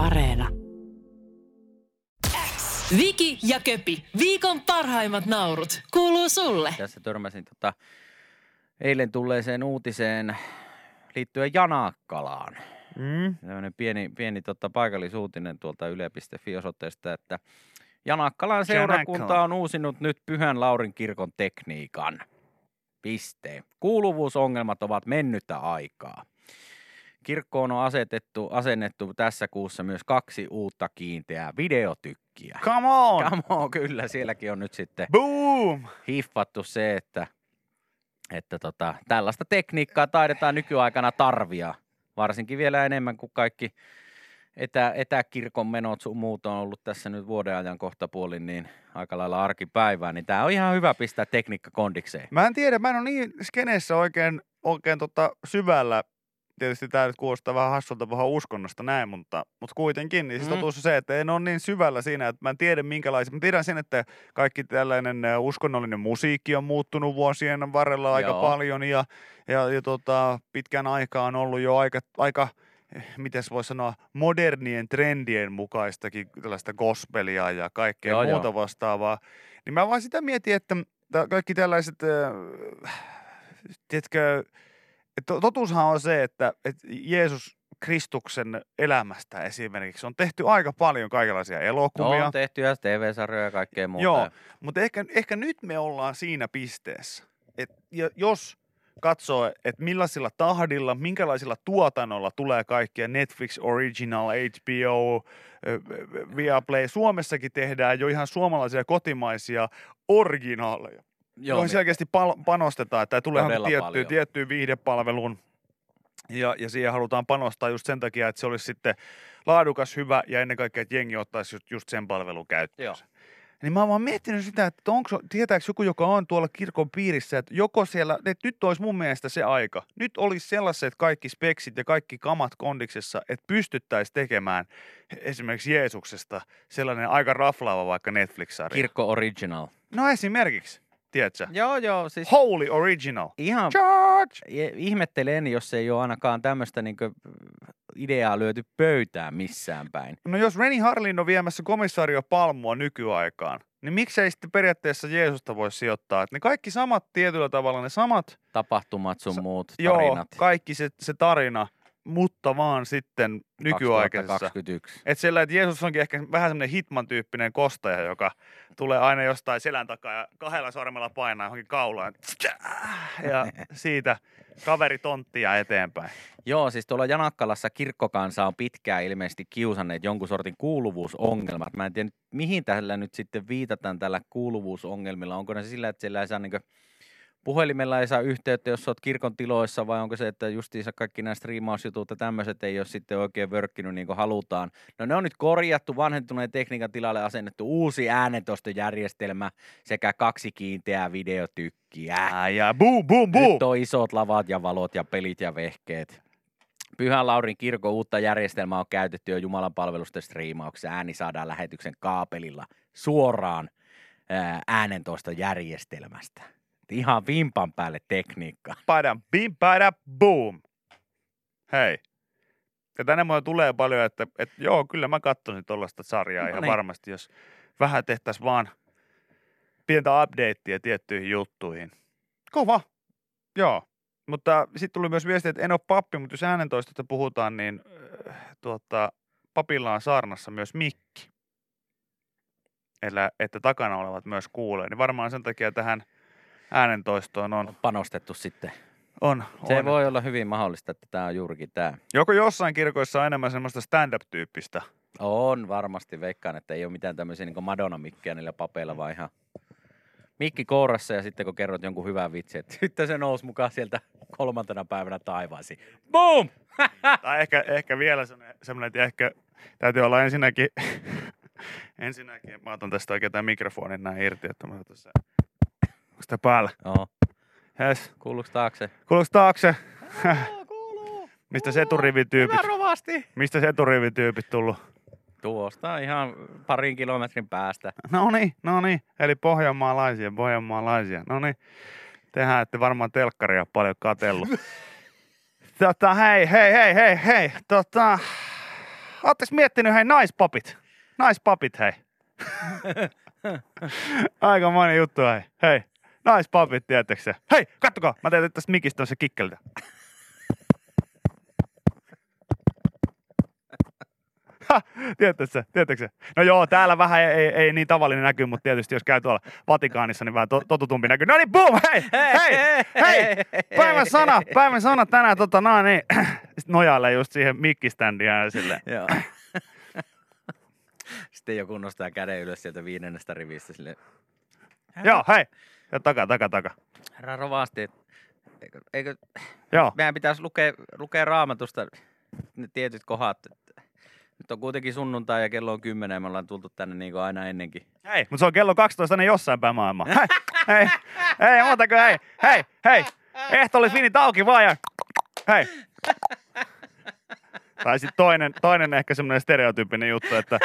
Areena. Viki ja Köpi, viikon parhaimmat naurut, kuuluu sulle. Tässä törmäsin tota, eilen tulleeseen uutiseen liittyen Janakkalaan. Mm. Tämmöinen pieni, pieni tota, paikallisuutinen tuolta yle.fi osoitteesta, että Janakkalan seurakunta Janakkala. on uusinut nyt Pyhän Laurin kirkon tekniikan. Piste. Kuuluvuusongelmat ovat mennyttä aikaa. Kirkkoon on asetettu, asennettu tässä kuussa myös kaksi uutta kiinteää videotykkiä. Come on! Come on, kyllä, sielläkin on nyt sitten Boom! hiffattu se, että, että tota, tällaista tekniikkaa taidetaan nykyaikana tarvia. Varsinkin vielä enemmän kuin kaikki etä, etäkirkon menot sun muut on ollut tässä nyt vuoden ajan kohta puolin, niin aika lailla arkipäivää, niin tämä on ihan hyvä pistää tekniikka kondikseen. Mä en tiedä, mä en ole niin skeneessä oikein, oikein tota syvällä. Tietysti tämä nyt kuulostaa vähän hassulta puhua uskonnosta näin, mutta, mutta kuitenkin. Niin siis Mm. totuus on se, että en ole niin syvällä siinä, että mä en tiedä minkälaisia. Mä tiedän sen, että kaikki tällainen uskonnollinen musiikki on muuttunut vuosien varrella aika Joo. paljon ja, ja, ja tota, pitkän aikaa on ollut jo aika, aika miten voisi sanoa, modernien trendien mukaistakin tällaista gospelia ja kaikkea Joo, joo, joo. muuta vastaavaa. Niin mä vaan sitä mietin, että tä- kaikki tällaiset, äh, tiedätkö, totuushan on se, että, että Jeesus Kristuksen elämästä esimerkiksi on tehty aika paljon kaikenlaisia elokuvia. On tehty ja TV-sarjoja ja kaikkea muuta. Joo, mutta ehkä, ehkä nyt me ollaan siinä pisteessä, että jos katsoo, että millaisilla tahdilla, minkälaisilla tuotannolla tulee kaikkia Netflix Original, HBO, Viaplay. Suomessakin tehdään jo ihan suomalaisia kotimaisia originaaleja, Joo, joihin me- selkeästi pal- panostetaan, että tulee tiettyyn, tiettyyn viihdepalveluun ja, ja siihen halutaan panostaa just sen takia, että se olisi sitten laadukas, hyvä ja ennen kaikkea, että jengi ottaisi just, just sen palvelun käyttöön. Joo. Niin mä oon vaan miettinyt sitä, että onko, tietääkö joku, joka on tuolla kirkon piirissä, että joko siellä, että nyt olisi mun mielestä se aika. Nyt olisi sellaiset kaikki speksit ja kaikki kamat kondiksessa, että pystyttäisiin tekemään esimerkiksi Jeesuksesta sellainen aika raflaava vaikka Netflix-sarja. Kirkko Original. no esimerkiksi, tiedätkö? Joo, joo, siis Holy Original. ihan George! ihmettelen, jos ei ole ainakaan tämmöistä niin ideaa lyöty pöytään missään päin. No jos Renny Harlin on viemässä komisario Palmua nykyaikaan, niin miksei sitten periaatteessa Jeesusta voi sijoittaa? Että ne kaikki samat tietyllä tavalla, ne samat Tapahtumat sun muut Joo, tarinat. kaikki se, se tarina, mutta vaan sitten nykyaikaisessa. 2021. Että siellä, että Jeesus onkin ehkä vähän semmoinen Hitman-tyyppinen kostaja, joka tulee aina jostain selän takaa ja kahdella sormella painaa johonkin kaulaan. Ja siitä kaveri tonttia eteenpäin. Joo, siis tuolla Janakkalassa kirkkokansa on pitkään ilmeisesti kiusanneet jonkun sortin kuuluvuusongelmat. Mä en tiedä, mihin tällä nyt sitten viitataan tällä kuuluvuusongelmilla. Onko ne sillä, että siellä ei saa niin puhelimella ei saa yhteyttä, jos olet kirkon tiloissa, vai onko se, että justiinsa kaikki nämä striimausjutut ja tämmöiset ei ole sitten oikein vörkkinyt niin kuin halutaan. No ne on nyt korjattu, vanhentuneen tekniikan tilalle asennettu uusi äänentoistojärjestelmä sekä kaksi kiinteää videotykkiä. Ja boom, boom, boom. Nyt on isot lavat ja valot ja pelit ja vehkeet. Pyhän Laurin kirkon uutta järjestelmää on käytetty jo Jumalan palvelusten striimauksessa. Ääni saadaan lähetyksen kaapelilla suoraan ää, äänentoista järjestelmästä. Ihan vimpan päälle tekniikka. Padam, bim, pada, boom. Hei. Ja tänne mulle tulee paljon, että, että joo, kyllä mä katsoisin tuollaista sarjaa No ihan niin. varmasti, jos vähän tehtäisiin vaan pientä updatea tiettyihin juttuihin. Kova. Joo. Mutta sitten tuli myös viesti, että en ole pappi, mutta jos äänentoistosta puhutaan, niin äh, tuota, papilla on saarnassa myös mikki. Eli että takana olevat myös kuulee. Niin varmaan sen takia tähän äänentoistoon on. On panostettu sitten. on, Se on. voi olla hyvin mahdollista, että tämä on juurikin tämä. Joko jossain kirkoissa on enemmän semmoista stand-up-tyyppistä. On varmasti, veikkaan, että ei ole mitään tämmöisiä niin madonna-mikkiä niillä papeilla, vaan ihan mikki kourassa ja sitten kun kerrot jonkun hyvän vitsin, että sitten se nousi mukaan sieltä kolmantena päivänä taivaasi. Boom! tai ehkä, ehkä vielä semmoinen, että ehkä täytyy olla ensinnäkin, ensinnäkin, mä otan tästä oikein tämän mikrofonin näin irti, että mä se, onko sitä päällä? Joo, Yes. kuuluuko taakse? Kuuluuko taakse? kuuluu. Mistä se eturivityypit, Hyvä rovasti. mistä se eturivityypit tullut? Tuosta ihan parin kilometrin päästä. No niin, no niin. Eli pohjanmaalaisia, pohjanmaalaisia. No niin. Tehän ette varmaan telkkaria paljon katellut. tota, hei, hei, hei, hei, hei. Tota, Ootteko miettinyt, hei, naispapit? Naispapit, hei. Aika monen juttu, hei. Hei, naispapit, tiedättekö se? Hei, kattokaa, mä teen tästä mikistä se kikkeltä. Tiedätkö? Tiedätkö? No joo, täällä vähän ei, ei, ei niin tavallinen näky, mutta tietysti jos käy tuolla Vatikaanissa, niin vähän to, totutumpi näkyy. No niin, boom, hei, hei, hei, päivän sana, päivän sana tänään, tota, no niin, nojailee just siihen mikkiständiin ja silleen. Joo. Sitten joku nostaa käden ylös sieltä viidennestä rivistä sille. Joo, hei, ja taka, taka, taka. Herra rovasti, eikö, eikö, Joo, meidän pitäisi lukea, lukea raamatusta ne tietyt kohdat. Nyt on kuitenkin sunnuntai ja kello on kymmenen ja me ollaan tultu tänne niin kuin aina ennenkin. hei, mutta se on kello 12 ne jossain päin maailmaa. Hei, hei, hei, muuta kuin hei, hei, hei, ehtoollisviinit auki vaan ja hei. Tai sitten toinen, toinen ehkä semmoinen stereotyyppinen juttu, että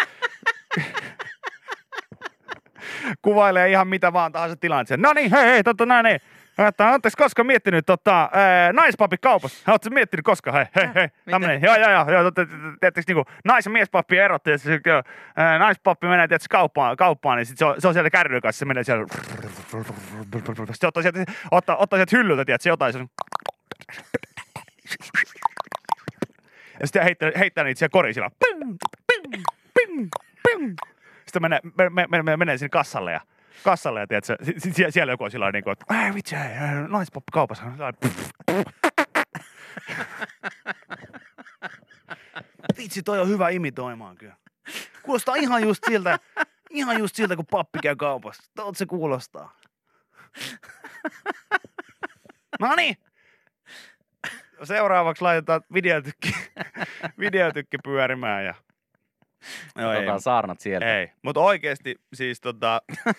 kuvailee ihan mitä vaan tahansa tilanteen. No niin, hei, hei, totta näin, niin. Että ootteko koskaan miettinyt tota, naispappi kaupassa? Ootteko miettinyt koskaan? Hei, hei, hei. Tämmönen, joo, joo, joo, joo, tietysti niinku nais- ja miespappi erotti, ja joo, ää, naispappi menee tietysti kauppaan, kauppaan niin sit se, on, se on siellä kärryn kanssa, se menee siellä, sitten ottaa sieltä, ottaa, ottaa sieltä hyllyltä, tiedät, se jotain, se ja sitten heittää, heittää niitä siellä koriin sillä. Ping, ping, ping, ping. Sitten menee, me, me, me, me, menee sinne kassalle ja kassalle ja tiedätkö, si, si, sie- siellä joku on sillä niin kuin, että ei vitsi, naispoppi kaupassa. Vitsi, toi on hyvä imitoimaan kyllä. Kuulostaa ihan just siltä, ihan just siltä, kun pappi käy kaupassa. Tuolta se kuulostaa. No niin. Seuraavaksi laitetaan videotykki, videotykki pyörimään ja... Ei, Otetaan saarnat sieltä. ei, mutta oikeasti siis tota...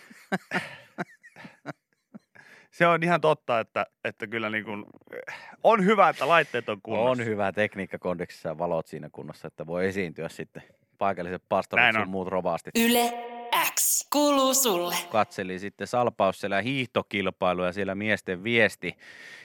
se on ihan totta, että, että kyllä niin kuin, on hyvä, että laitteet on kunnossa. On hyvä tekniikkakondeksissa ja valot siinä kunnossa, että voi esiintyä sitten paikalliset pastorit on. muut rovastit. Yle X kuuluu sulle. Katseli sitten salpaus siellä hiihtokilpailu ja siellä miesten viesti.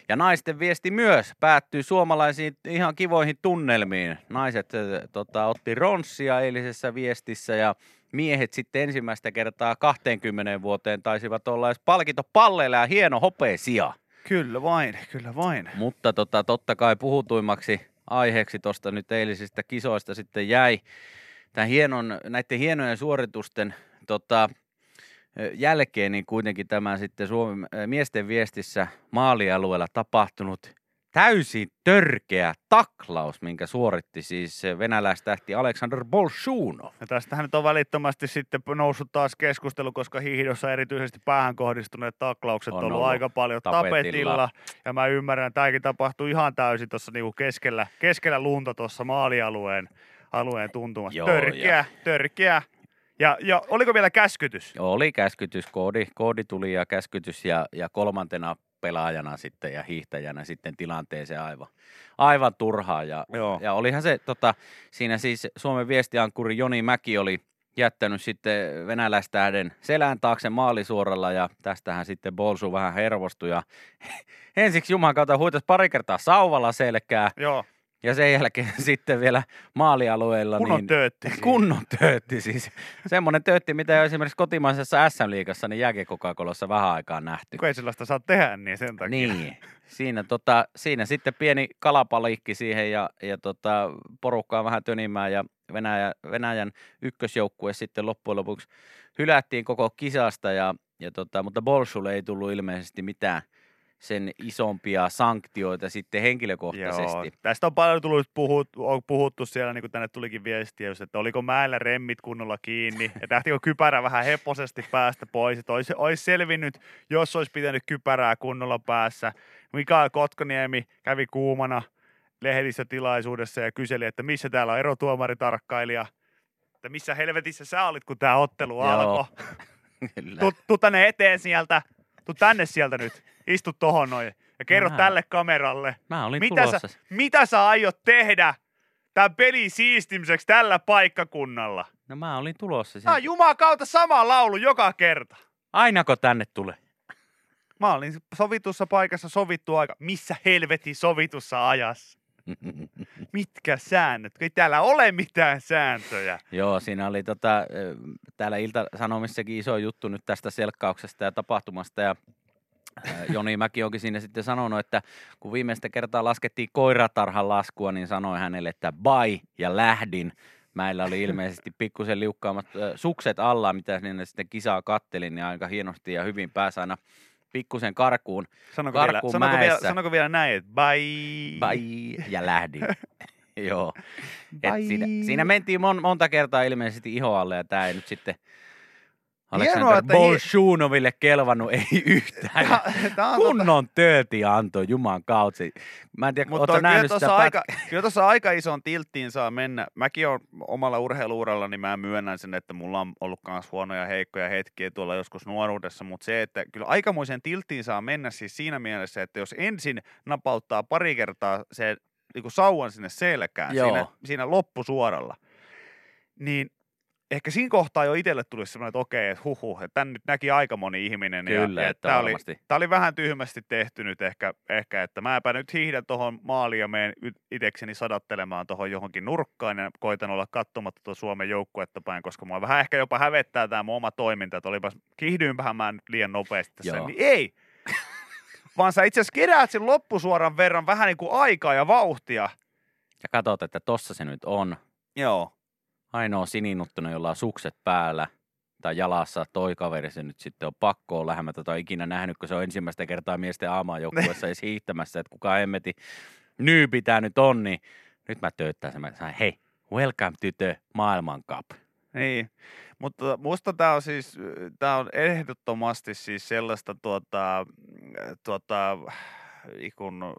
Ja naisten viesti myös päättyi suomalaisiin ihan kivoihin tunnelmiin. Naiset tota, otti ronssia eilisessä viestissä ja miehet sitten ensimmäistä kertaa 20 vuoteen taisivat olla edes palkintopalleilla ja hieno hopeisia. Kyllä vain, kyllä vain. Mutta tota, totta kai puhutuimmaksi aiheeksi tuosta nyt eilisistä kisoista sitten jäi tämän hienon, näiden hienojen suoritusten tota, jälkeen niin kuitenkin tämä sitten Suomen miesten viestissä maalialueella tapahtunut täysin törkeä taklaus, minkä suoritti siis venäläistähti Aleksander Bolshunov. Ja tästähän nyt on välittömästi sitten noussut taas keskustelu, koska hiihdossa erityisesti päähän kohdistuneet taklaukset on, On ollut, ollut aika paljon tapetilla. tapetilla. Ja mä ymmärrän, että tämäkin tapahtui ihan täysin tuossa niinku keskellä, keskellä lunta tuossa maalialueen alueen tuntumassa. Joo, törkeä, ja- törkeä. Ja, ja oliko vielä käskytys? Oli käskytys, koodi, koodi tuli ja käskytys ja, ja kolmantena pelaajana sitten ja hiihtäjänä sitten tilanteeseen aivan, aivan turhaa. Ja, Joo. ja olihan se, tota, siinä siis Suomen viestiankkuri Joni Mäki oli jättänyt sitten venäläistähden selän taakse maalisuoralla ja tästähän sitten Bolsu vähän hervostui ja ensiksi Jumalan kautta huitas pari kertaa sauvalla selkää Joo, ja sen jälkeen sitten vielä maalialueella kunnon niin, töötti. siis. Kunnon töötti siis. Semmoinen töötti, mitä jo esimerkiksi kotimaisessa SM-liigassa niin jääkiekokakolossa vähän aikaa nähty. Kun ei sellaista saa tehdä, niin sen takia. Niin. Siinä, tota, siinä sitten pieni kalapalikki siihen ja, ja tota, porukkaa vähän tönimään ja Venäjä, Venäjän ykkösjoukkue sitten loppujen lopuksi hylättiin koko kisasta, ja, ja tota, mutta Bolsulle ei tullut ilmeisesti mitään sen isompia sanktioita sitten henkilökohtaisesti. Joo, tästä on paljon tullut puhut, on puhuttu siellä, niin kuin tänne tulikin viestiä, just, että oliko mäellä remmit kunnolla kiinni, ja lähtikö kypärä vähän heposesti päästä pois, että olisi, olisi selvinnyt, jos olisi pitänyt kypärää kunnolla päässä. Mikael Kotkaniemi kävi kuumana lehdistötilaisuudessa ja kyseli, että missä täällä on erotuomaritarkkailija, että missä helvetissä sä olit, kun tämä ottelu Joo. alkoi. Tuu tänne eteen sieltä, tuu tänne sieltä nyt, istu tohon noin ja kerro Mä- tälle kameralle, Mä olin mitä tulossa. sä, mitä sä aiot tehdä tämän pelin siistimiseksi tällä paikkakunnalla? No mä olin tulossa. Tää Sinne. on Jumalan kautta sama laulu joka kerta. Ainako tänne tulee? Mä olin sovitussa paikassa sovittu aika. Missä helvetin sovitussa ajassa? Mitkä säännöt? Ei täällä ole mitään sääntöjä. Joo, siinä oli tota, täällä Ilta-Sanomissakin iso juttu nyt tästä selkkauksesta ja tapahtumasta ja Joni Mäki onkin siinä sitten sanonut, että kun viimeistä kertaa laskettiin koiratarhan laskua, niin sanoi hänelle, että bye ja lähdin. Mäillä oli ilmeisesti pikkusen liukkaammat ö, sukset alla, mitä sinne sitten kisaa kattelin, niin aika hienosti ja hyvin pääsi aina pikkusen karkuun. Sanoko vielä, Karkuun sanoko, vielä, sanoko vielä näin, että bye. Bye ja lähdin. Joo. Et Bye. siinä, siinä mentiin mon, monta kertaa ilmeisesti ihoalle ja tämä ei nyt sitten Aleksander että hi- Bolshunoville kelvannut ei yhtään. Tää- tää on tota- Kunnon tööti antoi Juman kautsi. Mä en tiedä, Mutta ootko kyllä nähnyt sitä aika, pätkää? kyllä tuossa aika ison tilttiin saa mennä. Mäkin on omalla urheiluuralla, niin mä myönnän sen, että mulla on ollut myös huonoja heikkoja hetkiä tuolla joskus nuoruudessa, mutta se, että kyllä aikamoisen tilttiin saa mennä siis siinä mielessä, että jos ensin napauttaa pari kertaa se niin sauvan sinne selkään, Joo. siinä, siinä loppusuoralla, niin ehkä siinä kohtaa jo itselle tuli semmoinen, että okei, että huhuh, että tän nyt näki aika moni ihminen. Kyllä, ja, että tää oli. Tämä oli vähän tyhmästi tehty nyt ehkä, ehkä että mäpä nyt hiihdän tuohon maaliin ja menen itekseni sadattelemaan tuohon johonkin nurkkaan ja koitan olla katsomatta tuota Suomen joukkuetta päin, koska mua vähän ehkä jopa hävettää tämä mun oma toiminta, että olipas kiihdyinpähän mä nyt liian nopeasti tässä. Joo. Niin ei! Vaan sä itse asiassa keräät sen loppusuoran verran vähän niin kuin aikaa ja vauhtia. Ja katsot, että tossa se nyt on. Joo. Ainoa sininuttunut, jolla on sukset päällä tai jalassa, toi kaveri se nyt sitten on pakko olla lähemmä tätä on ikinä nähnyt, kun se on ensimmäistä kertaa miesten aamajoukkueessa edes hiihtämässä, että kuka hemmeti nyypi tää nyt on, niin nyt mä tööttään sen, mä sanon, hei, welcome to the maailman cup. Niin, mutta musta tämä on siis, tämä on ehdottomasti siis sellaista tuota, tuota, ikun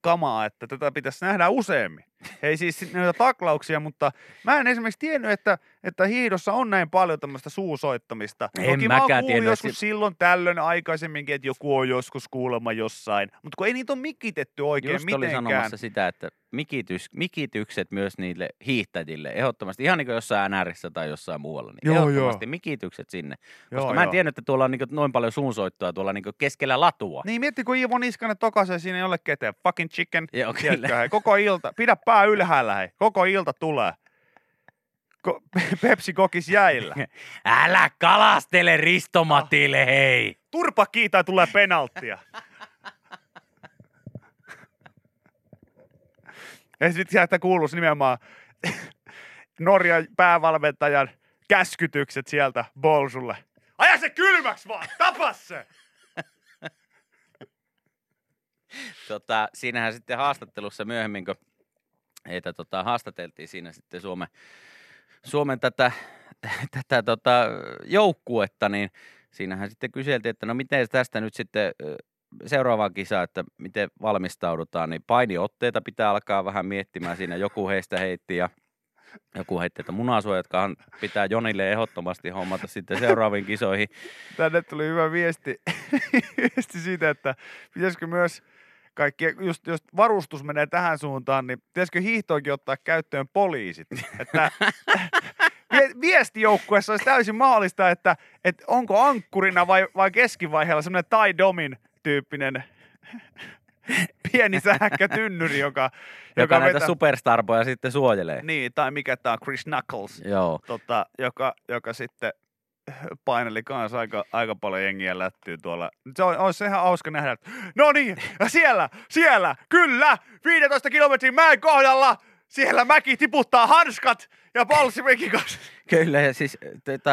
kamaa, että tätä pitäisi nähdä useammin. Ei siis näitä taklauksia, mutta mä en esimerkiksi tiennyt, että, että hiihdossa on näin paljon tämmöistä suusoittamista. En Toki mä tiennyt, joskus että silloin tällöin aikaisemminkin, että joku on joskus kuulemma jossain. Mutta kun ei niitä ole mikitetty oikein Just oli mitenkään. sanomassa sitä, että mikitys, mikitykset myös niille hiihtäjille, ehdottomasti, ihan niin kuin jossain NRissä tai jossain muualla, niin Joo, ehdottomasti mikitykset sinne. Koska Joo, mä en joo. tiennyt, että tuolla on niin noin paljon suunsoittoa tuolla niin keskellä latua. Niin mietti, kun Iivo Niskanen tokaisee siinä ei ole ketään. Fucking chicken. Joo, kyllä. koko ilta. Pidä pää ylhäällä, hei. Koko ilta tulee. Ko- Pepsi kokis jäillä. Älä kalastele Ristomatille, hei! Turpa kiitä tulee penalttia. Ja sitten sieltä kuuluisi nimenomaan Norjan päävalmentajan käskytykset sieltä Bolsulle. Aja se kylmäksi vaan, tapa se! Tota, siinähän sitten haastattelussa myöhemmin, kun heitä tota, haastateltiin siinä sitten Suomen, Suomen tätä, tätä tota, joukkuetta, niin siinähän sitten kyseltiin, että no miten tästä nyt sitten seuraavaan kisaan, että miten valmistaudutaan, niin painiotteita pitää alkaa vähän miettimään siinä. Joku heistä heitti ja joku heitti, että munasuojatkaan pitää Jonille ehdottomasti hommata sitten seuraaviin kisoihin. Tänne tuli hyvä viesti, viesti siitä, että pitäisikö myös kaikki, just, jos varustus menee tähän suuntaan, niin pitäisikö hiihtoonkin ottaa käyttöön poliisit? Että vie- viestijoukkueessa olisi täysin mahdollista, että, että onko ankkurina vai, vai keskivaiheella semmoinen Tai Domin tyyppinen pieni sähkkä tynnyri, joka, Joka, näitä vetää- superstarboja sitten suojelee. Niin, tai mikä tämä on, Chris Knuckles Joo. tota, joka, joka sitten paineli kanssa aika, aika paljon jengiä lättyy tuolla. Se on, olisi ihan hauska nähdä, että no niin, siellä, siellä, kyllä, 15 kilometrin mäen kohdalla, siellä mäki tiputtaa hanskat ja Bolshevikin kanssa. Kyllä, ja siis tota,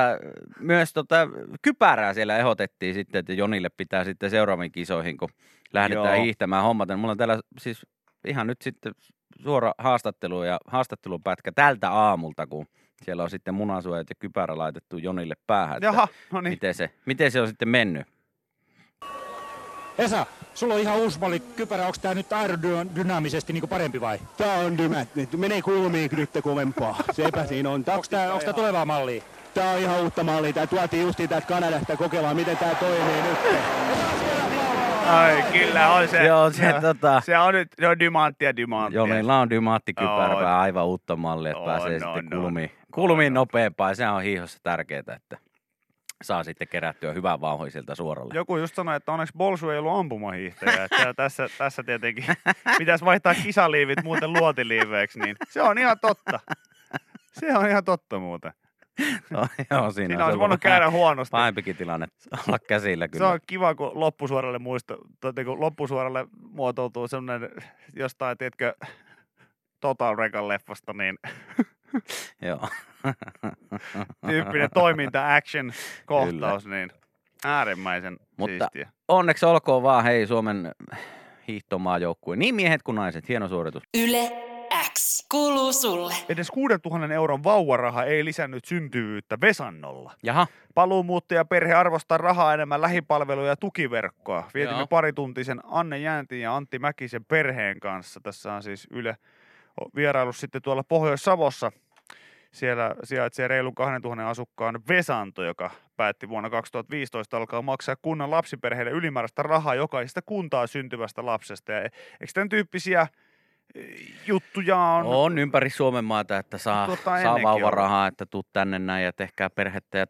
myös tota, kypärää siellä ehdotettiin sitten, että Jonille pitää sitten seuraaviin kisoihin, kun lähdetään Joo. hiihtämään hommaten. Mulla on täällä siis ihan nyt sitten suora haastattelu ja haastattelupätkä tältä aamulta, kun siellä on sitten munasuojat ja kypärä laitettu Jonille päähän. Jaha, no niin. Miten se, miten se on sitten mennyt? Esa, sulla on ihan uusi malli kypärä. Onko tää nyt aerodynaamisesti niinku parempi vai? Tää on dymät, nyt menee kulmiin nyt kovempaa. Sepä siinä on. Onko tää tulevaa mallia? Tää on ihan uutta mallia. Tää tuotiin justiin täältä Kanadasta kokeillaan, miten tää toimii nyt. Ai, kyllä on se. Joo, se, tota, se on nyt, se on dymanttia. Jonilla on dymaattikypärä On. päällä, aivan uutta mallia, että On, pääsee on, sitten on. kulmiin, kulmiin nopeampaa. ja Se on hiihossa tärkeää, että saa sitten kerättyä hyvän vauhdin sieltä suoralle. Joku just sanoi, että onneksi Bolsu ei ollut ampumahiihtäjä. Että tässä, tässä tietenkin pitäisi vaihtaa kisaliivit muuten luotiliiveiksi, niin se on ihan totta. Se on ihan totta muuten. No, joo, siinä, Siinä on olisi se voinut käydä huonosti. Pahempikin tilanne olla käsillä Se kyllä. on kiva, kun loppusuoralle muista, tai kun loppusuoralle muotoutuu semmoinen jostain, tiedätkö, Total Rekan leffasta, niin Joo. tyyppinen toiminta, action, kohtaus, niin äärimmäisen Mutta- siistiä. Onneksi olkoon vaan hei Suomen hiihtomaajoukkue. Niin miehet kuin naiset. Hieno suoritus. Yle X kuuluu sulle. Edes 6000 euron vauvaraha ei lisännyt syntyvyyttä Vesannolla. Jaha. Paluumuuttajaperhe arvostaa rahaa enemmän lähipalveluja ja tukiverkkoa. Vietimme Joo. parituntisen Anne Jäntin ja Antti Mäkisen perheen kanssa. Tässä on siis Yle vierailu sitten tuolla Pohjois-Savossa. Siellä sijaitsee reilun 2000 asukkaan Vesanto, joka päätti vuonna 2015 alkaa maksaa kunnan lapsiperheille ylimääräistä rahaa jokaisesta kuntaa syntyvästä lapsesta. Ja eikö tämän tyyppisiä eh, juttuja on? On ympäri Suomen maata, että saa, Tuota saa vauvarahaa, että tuu tänne näin ja tehkää perhettä ja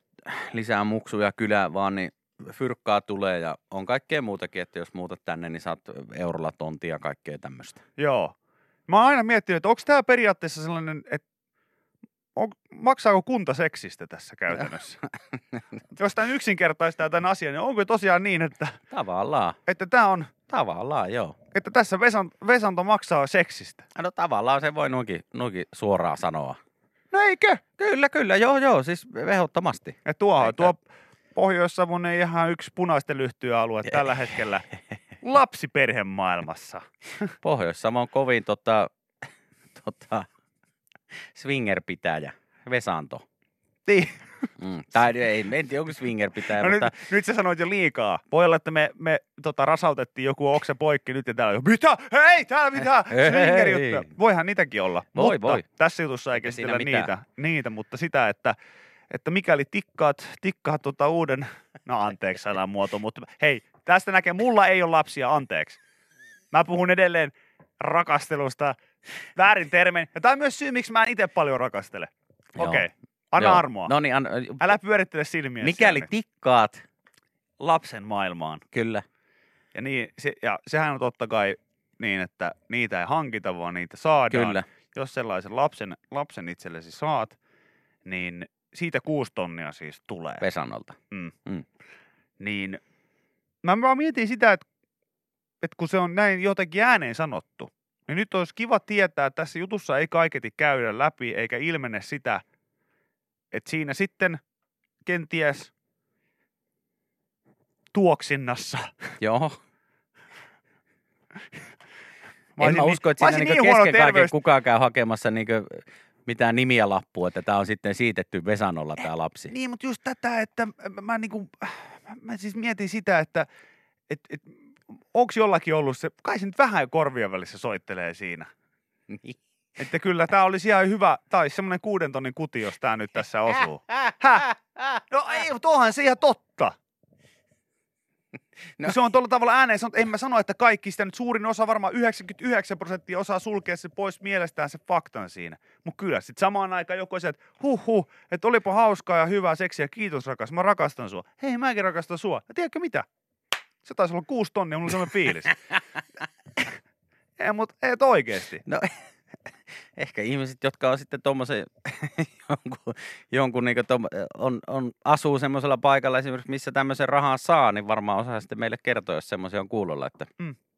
lisää muksuja kylään vaan, niin fyrkkaa tulee ja on kaikkea muutakin, että jos muutat tänne, niin saat eurolla tontia ja kaikkea tämmöistä. Joo. Mä oon aina miettinyt, että onko tämä periaatteessa sellainen, että on, maksaako kunta seksistä tässä käytännössä? Jos tämän yksinkertaistaa tämän asian, niin onko tosiaan niin, että, Tavallaan, että, tää on, tavallaan joo. että tässä Vesan, Vesanto maksaa seksistä? No tavallaan se voi noinkin, noinkin suoraan sanoa. No eikö? Kyllä, kyllä, joo, joo, siis ehdottomasti. Ja tuo, Eikä- tuo Pohjois-Savon ei ihan yksi punaisten lyhtyä-alue tällä hetkellä lapsiperhemaailmassa. Pohjois-Savo on kovin tota, tota, swinger-pitäjä, Vesanto. Niin. Mm. Tai ei, en tiedä onko swinger-pitäjä, No nyt, mutta nyt sä sanoit jo liikaa. Voi olla, että me, me tota, rasautettiin joku okse poikki nyt ja täällä on jo, mitä? Hei, täällä mitä? Swinger juttuja. Voihan niitäkin olla. Voi, mutta voi. Tässä jutussa ei käsitellä niitä, mitään. niitä, mutta sitä, että, että mikäli tikkaat, tikkaat tota uuden, no anteeksi sanamuoto, mutta hei, tästä näkee, mulla ei ole lapsia, anteeksi. Mä puhun edelleen rakastelusta väärin termein. Ja tämä on myös syy, miksi mä en itse paljon rakastele. Okei, okay. anna joo. armoa. No niin, an, Älä pyörittele silmiä. mikäli tikkaat, lapsen maailmaan. kyllä, Ja, niin, se, ja sehän on totta kai niin, että niitä ei hankita, vaan niitä saadaan. kyllä. Jos sellaisen lapsen, lapsen itsellesi saat, niin siitä kuusi tonnia siis tulee. Vesanolta. Niin mä vaan mietin sitä, että, että kun se on näin jotenkin ääneen sanottu, niin nyt olisi kiva tietää, että tässä jutussa ei kaiketi käydä läpi eikä ilmene sitä, että siinä sitten kenties tuoksinnassa Joo. Mä en mä niin- usko, että siinä niinku niin kesken kaiken terveys- kukaan käy hakemassa niinku mitään nimiä lappua, että tämä on sitten siitetty Vesanolla tämä lapsi. Niin, mutta just tätä, että mä, mä, niinku, mä siis mietin sitä, että et, et, onko jollakin ollut se, kai se nyt vähän korvien välissä soittelee siinä. Niin. Että kyllä tämä olisi ihan hyvä, tai semmoinen kuuden tonnin kuti, jos tämä nyt tässä osuu. Häh? No ei, mutta onhan se ihan totta. No. Se on tuolla tavalla ääneen sanottu. En mä sano, että kaikki sitä nyt suurin osa, varmaan 99 prosenttia osaa sulkea se pois mielestään se faktan siinä. Mutta kyllä sitten samaan aikaan joku se, että huh huh, että olipa hauskaa ja hyvää seksiä, kiitos rakas, mä rakastan sua. Hei, mäkin rakastan sua. Ja tiedätkö mitä? Se taisi olla kuusi tonnia, mulla oli sellainen fiilis. ei, mutta et oikeesti. No ehkä ihmiset, jotka on sitten tuommoisen jonkun, jonkun niin on, on, asuu semmoisella paikalla esimerkiksi, missä tämmöisen rahaa saa, niin varmaan osaa sitten meille kertoa, jos semmoisia on kuulolla. Että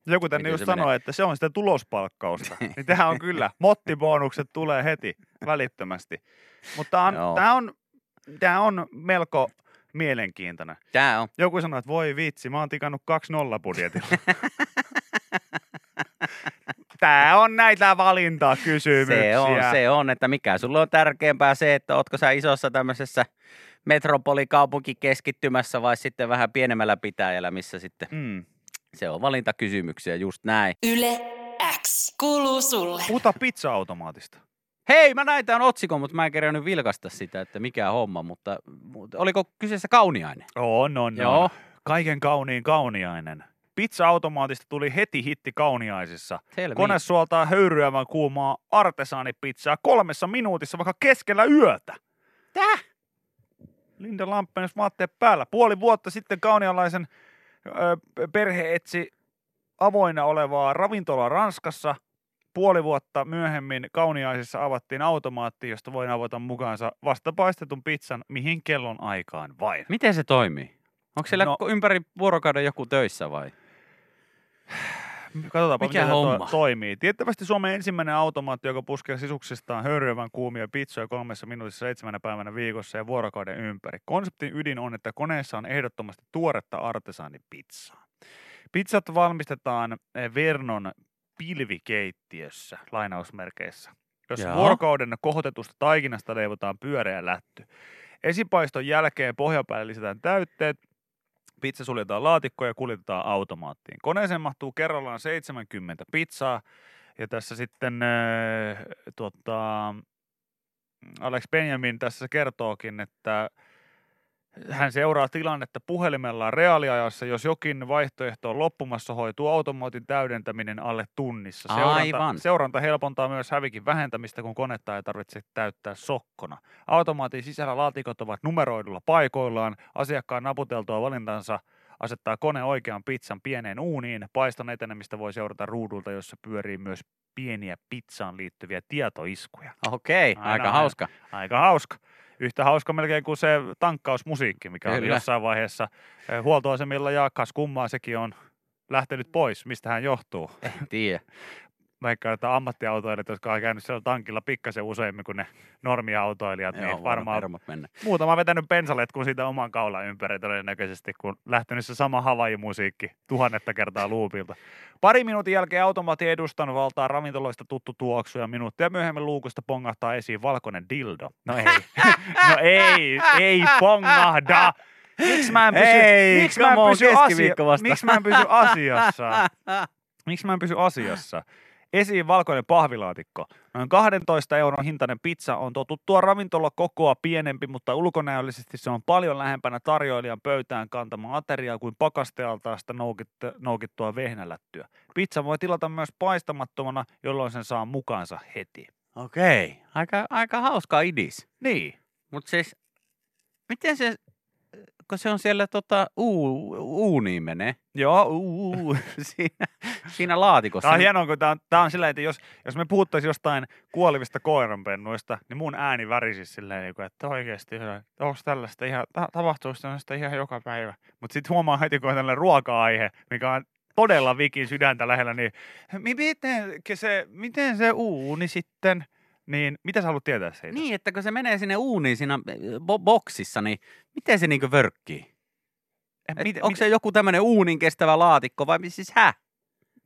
Joku tänne just sanoi, että se on sitä tulospalkkausta. niin tämähän on kyllä, mottibonukset tulee heti välittömästi. Mutta tämä on, Joo. tää on, tää on melko mielenkiintoinen. tämä on. Joku sanoi, että voi vitsi, mä oon tikannut 2-0 budjetilla. Tää on näitä valintakysymyksiä. Se on, se on, että mikä sulle on tärkeämpää se, että ootko sä isossa tämmöisessä metropolikaupunkikeskittymässä vai sitten vähän pienemmällä pitäjällä, missä sitten Mm. se on valintakysymyksiä, just näin. Yle X kuuluu sulle. Puhutaan pizza-automaatista. Hei, mä näin tämän otsikon, mutta mä en kerännyt vilkasta sitä, että mikä homma, mutta, mutta oliko kyseessä kauniainen? On, on, Joo. on. Kaiken kauniin kauniainen. Pizza-automaatista tuli heti hitti kauniaisissa. Selvi. Kone suoltaa höyryävän kuumaa artesaanipizzaa kolmessa minuutissa vaikka keskellä yötä. Täh? Linda Lamppenes vaatteet päällä. Puoli vuotta sitten kaunialaisen ö, perhe etsi avoinna olevaa ravintolaa Ranskassa. Puoli vuotta myöhemmin kauniaisissa avattiin automaatti, josta voi avata mukaansa vastapaistetun pizzan mihin kellon aikaan vain. Miten se toimii? Onko siellä no, ympäri vuorokauden joku töissä vai? Katsotaanpa, Mikä miten se homma? to- toimii. Tiettävästi Suomen ensimmäinen automaatti, joka puskee sisuksistaan höyryävän kuumia pizzoja kolmessa minuutissa seitsemänä päivänä viikossa ja vuorokauden ympäri. Konseptin ydin on, että koneessa on ehdottomasti tuoretta artesaanipizzaa. Pizzat valmistetaan eh, Vernon pilvikeittiössä, lainausmerkeissä, jossa Jaa. vuorokauden kohotetusta taikinasta leivotaan pyöreä lätty. Esipaiston jälkeen pohjapäälle lisätään täytteet, Pizza suljetaan laatikkoon ja kuljetetaan automaattiin. Koneeseen mahtuu kerrallaan 70 pizzaa. Ja tässä sitten äh, tota, Alex Benjamin tässä kertookin, että hän seuraa tilannetta puhelimellaan reaaliajassa. Jos jokin vaihtoehto on loppumassa, hoituu automaatin täydentäminen alle tunnissa. Seuranta, Aivan. seuranta helpontaa myös hävikin vähentämistä, kun konetta ei tarvitse täyttää sokkona. Automaatin sisällä laatikot ovat numeroidulla paikoillaan. Asiakkaan naputeltua valintansa asettaa kone oikean pizzan pieneen uuniin. Paiston etenemistä voi seurata ruudulta, jossa pyörii myös pieniä pizzaan liittyviä tietoiskuja. Okei, Aina, aika aina. hauska. Aika hauska. Yhtä hauska melkein kuin se tankkausmusiikki, mikä oli Kyllä. jossain vaiheessa eh, huoltoasemilla ja kas kummaa sekin on lähtenyt pois. Mistä hän johtuu? En tiedä. Vaikka että ammattiautoilijat, jotka on käynyt siellä tankilla pikkasen useammin kuin ne normiautoilijat, Joo, niin varmaan mennä. muutama vetänyt pensaletkun siitä oman kaulan ympäri todennäköisesti, kun lähtenyt se sama Hawaii-musiikki tuhannetta kertaa luupilta. Pari minuutin jälkeen automaatti edustan valtaa ravintoloista tuttu tuoksu ja minuuttia myöhemmin luukusta pongahtaa esiin valkoinen dildo. No ei, no ei, ei pongahda. Miksi mä en pysy, Ei, miksi mä en pysy, miksi mä en pysy asiassa? Miksi mä en pysy asiassa? Esiin valkoinen pahvilaatikko. Noin 12 euron hintainen pizza on totuttua ravintola kokoa pienempi, mutta ulkonäöllisesti se on paljon lähempänä tarjoilijan pöytään kantama ateriaa kuin pakastealtaasta noukit- noukittua vehnälättyä. Pizza voi tilata myös paistamattomana, jolloin sen saa mukaansa heti. Okei, aika, aika hauska idis. Niin. Mutta siis, miten se, kun se on siellä tota, uu, uuniin menee, Joo, uu, uu. siinä, siinä laatikossa. Tämä on hienoa, kun tämä on, tämä on silleen, että jos, jos me puhuttaisiin jostain kuolivista koiranpennuista, niin mun ääni värisi silleen, niin kuin, että oikeasti, onko tällaista ihan, ta- tapahtuu tällaista ihan joka päivä. Mutta sitten huomaa heti, kun on tällainen ruoka-aihe, mikä on todella vikin sydäntä lähellä, niin mi- miten se, miten se uuni sitten, niin mitä sä haluat tietää siitä? Niin, että kun se menee sinne uuniin siinä äh, bo- boksissa, niin miten se niinku vörkkii? Eh, mit- onko mit- se joku tämmöinen uunin kestävä laatikko vai siis hä?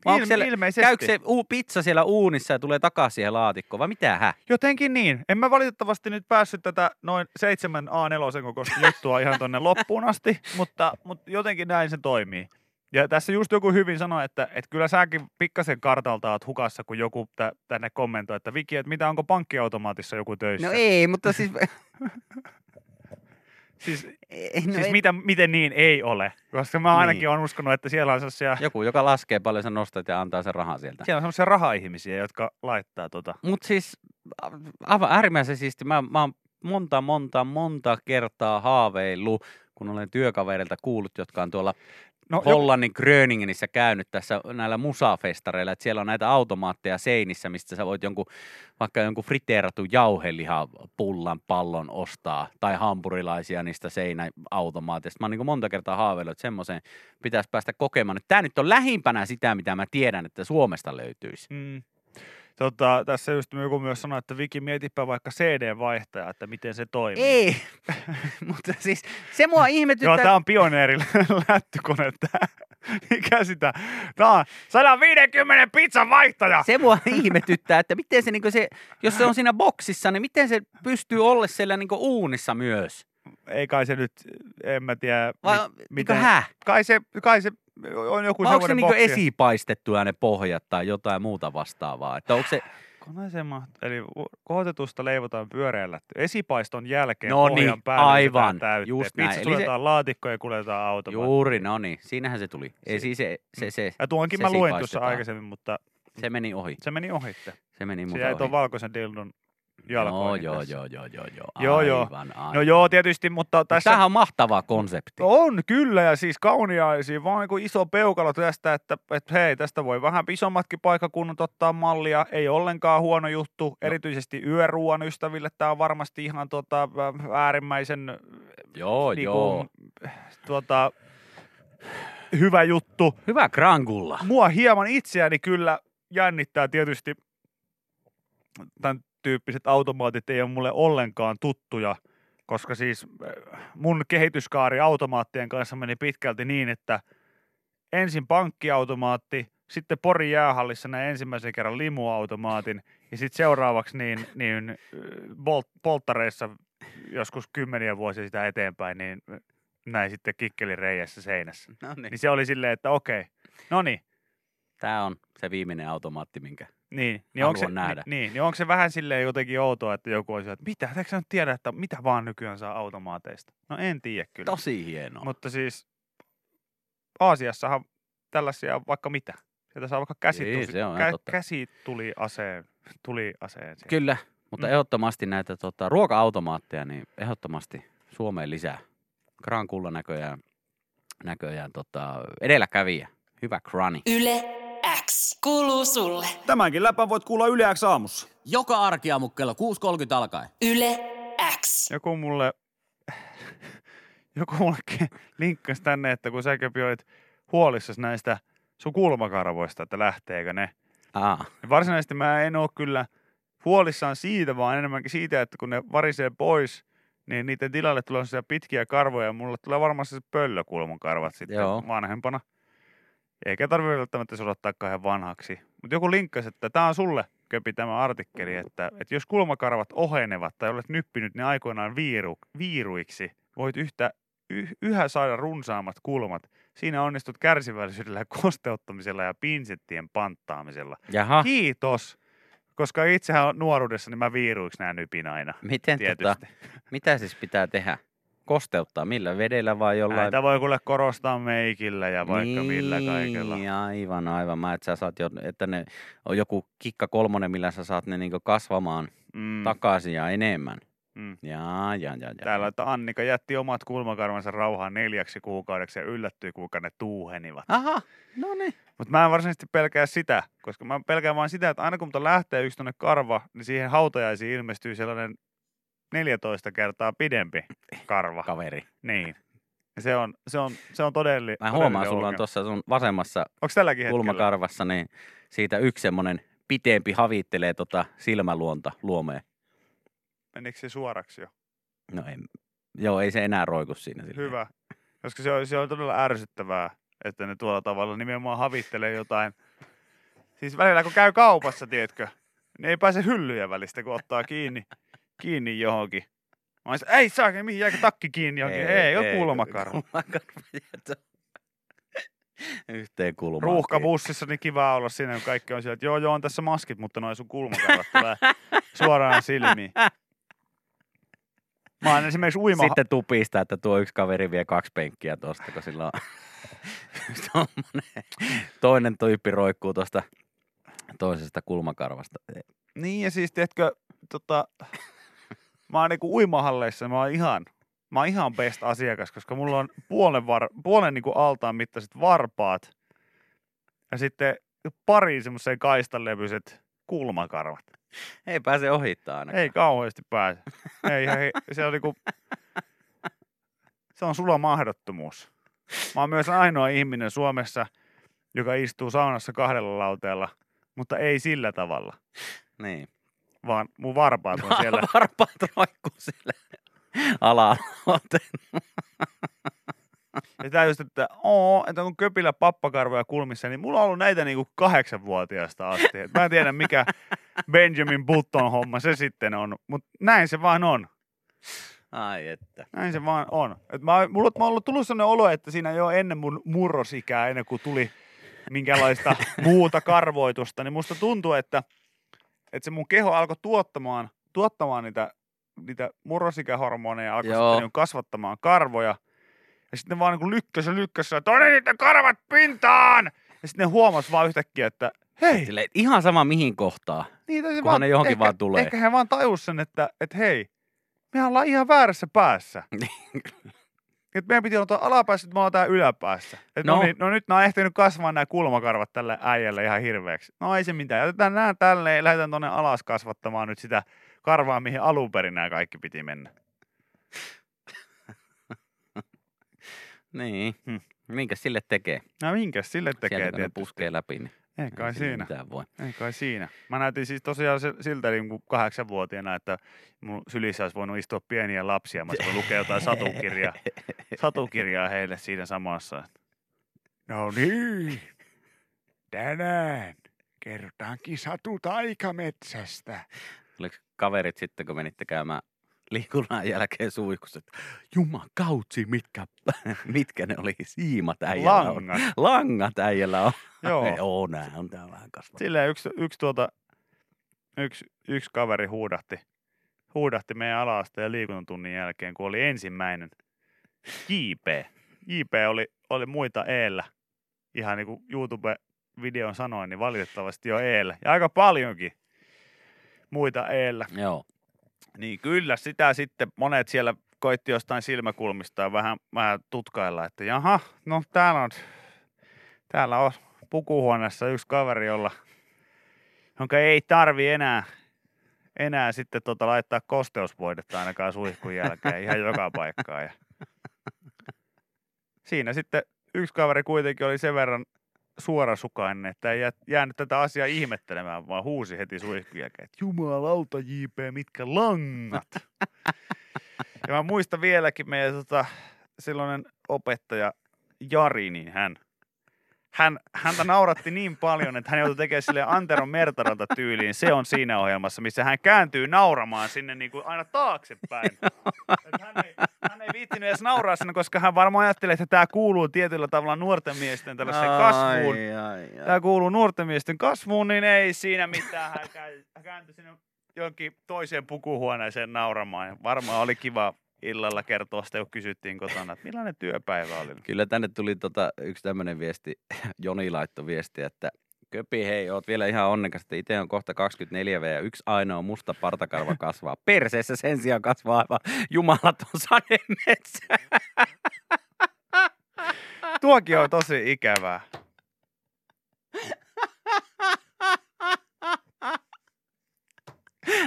Vai ilme- siellä, ilmeisesti. käykö se uu, pizza siellä uunissa ja tulee takaisin siihen laatikkoon vai mitä hä? Jotenkin niin. En mä valitettavasti nyt päässyt tätä noin 7 A4 kokoista juttua ihan tonne loppuun asti, mutta, mutta jotenkin näin se toimii. Ja tässä just joku hyvin sanoi, että, että kyllä säkin pikkasen kartalta oot hukassa, kun joku tä, tänne kommentoi, että Viki, että mitä onko pankkiautomaatissa joku töissä? No ei, mutta siis... Siis, ei, no siis ei, mitä, miten niin ei ole? Koska mä ainakin Niin. olen uskonut, että siellä on sellaisia, Joku, joka laskee paljon sä nostat ja antaa sen rahan sieltä. siellä on sellaisia raha-ihmisiä, jotka laittaa tota. Mutta siis aivan äärimmäisen siisti. Mä, mä oon monta, monta, monta kertaa haaveillut, kun olen työkavereilta kuullut, jotka on tuolla No, Hollannin Gröningenissä käynyt tässä näillä musafestareilla, että siellä on näitä automaatteja seinissä, mistä sä voit jonkun, vaikka jonkun friteeratun jauhelihapullan pallon ostaa, tai hampurilaisia niistä seinäautomaateista. Mä oon niin monta kertaa haaveillut, että semmoiseen pitäisi päästä kokemaan. Tämä nyt on lähimpänä sitä, mitä mä tiedän, että Suomesta löytyisi. Mm. Tota, tässä just joku myös sanoi, että Viki, mietipä vaikka CD-vaihtaja, että miten se toimii. Ei, mutta siis se mua ihmetyttää. Joo, tää on pioneeri lättykone tää. Mikä sitä? Tää on 150 pizzan vaihtaja! se mua ihmetyttää, että miten se, niin se, jos se on siinä boksissa, niin miten se pystyy olla siellä niin uunissa myös? Ei kai se nyt, en mä tiedä. Vai mi- miten- häh? Kai se, kai se on joku Vai onko se niin boksi. esipaistettuja ne pohjat tai jotain muuta vastaavaa? Että onko se, Koneeseen maht- Eli kohotetusta leivotaan pyöreällä. Esipaiston jälkeen No pohjan niin, päälle aivan, just näin. Pizza Eli se- suljetaan laatikkoon ja kuljetaan automaattiin. juuri, no niin, siinähän se tuli. Ei, siis se, se, se, Ja tuonkin se mä luin tuossa aikaisemmin, mutta se meni ohi. se meni ohitte. Se meni Se multa jäi ohi. tuon valkoisen dildon jalkoihin joo, tässä. joo, joo, joo, joo, Joo, joo. aivan, aivan. No joo, tietysti, mutta tässä... Tämähän on mahtava konsepti. On kyllä ja siis kauniaisia, vaan niin iso peukalo tästä, että, että hei, tästä voi vähän isommatkin paikkakunnat ottaa mallia. Ei ollenkaan huono juttu, no. erityisesti yöruuan ystäville tämä on varmasti ihan tuota, äärimmäisen Joo, niinku, joo. tuota, hyvä juttu. Hyvä Grangulla. Mua hieman itseäni kyllä jännittää tietysti tämän tyyppiset automaatit ei ole mulle ollenkaan tuttuja, koska siis äh, mun kehityskaari automaattien kanssa meni pitkälti niin, että ensin pankkiautomaatti, sitten Porin jäähallissa näin ensimmäisen kerran limuautomaatin ja sitten seuraavaksi niin, niin äh, bolt, polttareissa joskus kymmeniä vuosia sitä eteenpäin, niin näin sitten kikkelireijässä seinässä. No niin. Niin se oli silleen, että okei, no niin, Tämä on se viimeinen automaatti, minkä... niin, niin, onko se, nähdä. Niin, niin, niin onko se vähän silleen jotenkin outoa, että joku olisi, että mitä, eikö sä nyt tiedä, että mitä vaan nykyään saa automaateista? No en tiedä kyllä. Tosi hienoa. Mutta siis Aasiassahan tällaisia vaikka mitä. Sieltä saa vaikka käsi, tusi, se on ihan totta. käsi tuli aseen, tuli aseen. sieltä. Kyllä, mutta Mm. ehdottomasti näitä tota, ruoka-automaatteja, niin ehdottomasti Suomeen lisää. Grankulla näköjään, näköjään tota, edelläkävijä. Hyvä Crani. Yle X kuuluu sulle. Tämänkin läpän voit kuulla Yle X aamussa. Joka arkiaamu kello 6.30 alkaen. Yle X. Joku mulle, joku mulle linkkasi tänne, että kun säkin olit huolissasi näistä sun kulmakarvoista, että lähteekö ne. Aa, varsinaisesti mä en ole kyllä huolissaan siitä, vaan enemmänkin siitä, että kun ne varisee pois, niin niiden tilalle tulee pitkiä karvoja ja mulle tulee varmaan se pöllökulmakarvat sitten Joo. vanhempana. Eikä tarvitse välttämättä se odottaa ihan vanhaksi. Mutta joku linkkasi, että tämä on sulle, Köpi, tämä artikkeli, että, että jos kulmakarvat ohenevat tai olet nyppinyt ne aikoinaan viiru, viiruiksi, voit yhtä, y, yhä saada runsaammat kulmat. Siinä onnistut kärsivällisyydellä kosteuttamisella ja pinsettien panttaamisella. jaha. Kiitos. Koska itsehän nuoruudessa niin mä viiruiksi nämä nypin aina. Miten tota, Tietysti. mitä siis pitää tehdä? Kosteuttaa millä vedellä vai jollain? Näitä voi kuule korostaa meikillä ja vaikka niin, millä kaikella. Niin, aivan, aivan. Mä, että sä saat jo, että ne on joku kikka kolmonen, millä sä saat ne niinku kasvamaan Mm, takaisin ja enemmän. mm. Jaa, jaa, jaa, jaa. Täällä, että Annika jätti omat kulmakarvansa rauhaan neljäksi kuukaudeksi ja yllättyi, kuinka ne tuuhenivat. Aha, no niin. Mutta mä en varsinaisesti pelkää sitä, koska mä pelkään vain sitä, että aina kun lähtee yksi tonne karva, niin siihen hautajaisiin ilmestyy sellainen 14 kertaa pidempi karva. Kaveri. Niin. Se on, se on, se on todelli, Mä huomaan, sulla on tuossa sun vasemmassa Onko tälläkin hetkellä? kulmakarvassa, niin siitä yksi semmonen pitempi havittelee tota silmäluonta luomeen. Menikö se suoraksi jo? No ei, joo, ei se enää roiku siinä. silleen. Hyvä. Koska se on, se on todella ärsyttävää, että ne tuolla tavalla nimenomaan havittelee jotain. Siis välillä kun käy kaupassa, tiedätkö, niin ei pääse hyllyjä välistä, kun ottaa kiinni, kiinni johonkin. Mä olisin, ei saa, mihin jääkö takki kiinni johonkin? Ei, ei, ei kulmakarva. Kulmakarva. Yhteen kulmaan. Ruuhkabussissa niin kiva olla siinä, kun kaikki on siellä, että joo, joo, on tässä maskit, mutta noin sun kulmakarvat tulee suoraan silmiin. Mä oon esimerkiksi uima... Sitten tupista, että tuo yksi kaveri vie kaksi penkkiä tosta, kun sillä on toinen tyyppi roikkuu tuosta toisesta kulmakarvasta. Niin ja siis tiedätkö, tota, mä oon niinku uimahalleissa, mä oon ihan, mä oon ihan best asiakas, koska mulla on puolen, var, puolen niinku altaan mittaiset varpaat ja sitten pari semmoiseen kaistalevyiset kulmakarvat. Ei pääse ohittaa ainakaan. Ei kauheasti pääse. Ei, ei, se on niinku, se on sulla mahdottomuus. Mä oon myös ainoa ihminen Suomessa, joka istuu saunassa kahdella lauteella, mutta ei sillä tavalla, Niin. Vaan mun varpaat on siellä. Varpaat roikkuu sille ala Ja tää just, että, oo, että kun köpillä pappakarvoja kulmissa, niin mulla on ollut näitä niinku kahdeksanvuotiaasta asti. Et mä en tiedä, mikä Benjamin Button homma se sitten on, mutta näin se vaan on. Ai että. Näin se vaan on. Et mä, mulla, on ollut tullut sellainen olo, että siinä jo ennen mun murrosikää, ennen kuin tuli minkälaista muuta karvoitusta, niin musta tuntuu, että, että se mun keho alkoi tuottamaan, tuottamaan niitä, niitä murrosikähormoneja, alkoi Joo. sitten niinku kasvattamaan karvoja. Ja sitten ne vaan niin lykkäsi ja lykkäsi, että niitä karvat pintaan! Ja sitten ne huomasi vaan yhtäkkiä, että Hei, Silleen, ihan sama mihin kohtaa. se kunhan ne johonkin ehkä, vaan tulee. Ehkä he vaan tajus sen, että, että hei, me ollaan ihan väärässä päässä. että meidän piti olla alapäässä, että ollaan täällä yläpäässä. Et no. No. Niin, no nyt nämä on ehtinyt kasvaa nämä kulmakarvat tälle äijälle ihan hirveäksi. No ei se mitään. Jätetään nämä tälleen ja lähdetään tuonne alas kasvattamaan nyt sitä karvaa, mihin alun perin nämä kaikki piti mennä. Niin. Hmm. Minkä sille tekee? No minkäs sille tekee Sieltä kun ne tietysti? puskee läpi, niin Ei ei kai sille siinä. voi. Ei kai siinä. Mä näytin siis tosiaan siltä niin kuin kahdeksanvuotiaana, että mun sylissä olisi voinut istua pieniä lapsia. Mä olisin lukea jotain satukirjaa, satukirjaa heille siinä samassa. No niin, tänään kerrotaankin satu taikametsästä. Oliko kaverit sitten, kun menitte käymään liikunnan jälkeen suihkussa, että jumakautsi, mitkä, mitkä ne oli siimat äijällä on. Langat. Langat äijällä on. Joo. Joo, nää on tää vähän kasvanut. Silleen yksi, yksi, tuota, yksi, yksi kaveri huudahti, huudahti meidän ala-asteen liikuntatunnin jälkeen, kun oli ensimmäinen JP. JP oli, oli muita eellä. Ihan niin kuin YouTube-videon sanoin, niin valitettavasti jo eellä. Ja aika paljonkin muita eellä. Joo. Niin kyllä sitä sitten monet siellä koitti jostain silmäkulmista vähän, vähän tutkailla, että jaha, no täällä on, täällä on pukuhuoneessa yksi kaveri, jolla, jonka ei tarvi enää, enää sitten tota laittaa kosteusvoidetta ainakaan suihkun jälkeen ihan joka paikkaan. Ja siinä sitten yksi kaveri kuitenkin oli sen verran suorasukainen, että ei jää- jäänyt tätä asiaa ihmettelemään, vaan huusi heti suihkun jälkeen, että jumalauta JP, mitkä langat. ja mä muistan vieläkin meidän tota, silloinen opettaja Jari, niin hän, hän, häntä nauratti niin paljon, että hän joutui tekemään sille Antero Mertaranta tyyliin. Se on siinä ohjelmassa, missä hän kääntyy nauramaan sinne niin kuin aina taaksepäin. Et hän, ei, hän ei viittinyt edes nauraa sinne, koska hän varmaan ajattelee, että tämä kuuluu tietyllä tavalla nuorten miesten tällaiseen kasvuun. Ai, ai, ai. Tämä kuuluu nuorten miesten kasvuun, niin ei siinä mitään. Hän kääntyi sinne jonkin toiseen pukuhuoneeseen nauramaan. Ja varmaan oli kiva illalla kertoa sitä, kun kysyttiin kotona, että millainen työpäivä oli. Kyllä tänne tuli tota, yksi tämmöinen viesti, Joni laittoi viesti, että Köpi, hei, oot vielä ihan onnekas, että itse on kohta 24 V ja yksi ainoa musta partakarva kasvaa. Perseessä sen sijaan kasvaa aivan jumalaton sademetsä. Tuokin on tosi ikävää.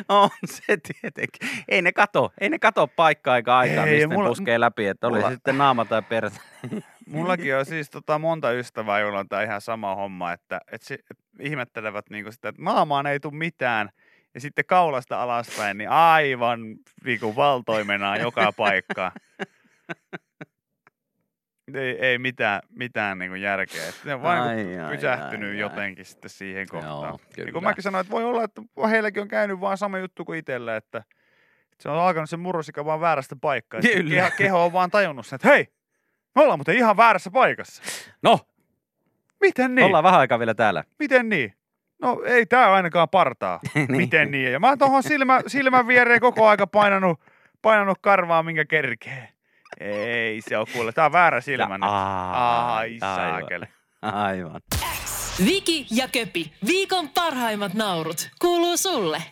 On se tietenkin. Ei ne kato, ei ne kato paikkaa eikä aikaa, Ei, mistä mulla- ne puskee läpi, että oli mulla- sitten naama tai perse. Mullakin on siis tota monta ystävää, joilla on tämä ihan sama homma, että, että, se, että ihmettelevät niinku sitä, että naamaan ei tule mitään. Ja sitten kaulasta alaspäin, niin aivan niinku valtoimenaan joka paikkaan. Ei, ei mitään, mitään niinku järkeä. Että ne on vaan Ai, niinku ai, pysähtynyt ai, ai. jotenkin sitten siihen kohtaan. Joo, Niin kun kyllä. mäkin sanoin, että voi olla, että heilläkin on käynyt vaan sama juttu kuin itsellä, että se on alkanut se murrosika vaan väärästä paikkaa. Kyllä. Keho, keho on vaan tajunnut sen, että hei, me ollaan muuten ihan väärässä paikassa. No, Miten niin? ollaan vähän aikaa vielä täällä. Miten niin? No ei tää ainakaan partaa. Niin. Miten niin? Ja mä oon tuohon silmä, silmän viereen koko aika painanut, painanut karvaa, minkä kerkee. Ei se on kuule. Tää on väärä silmä nyt. Aa, Ai saakeli. Aivan. Viki ja Köpi, viikon parhaimmat naurut, kuuluu sulle.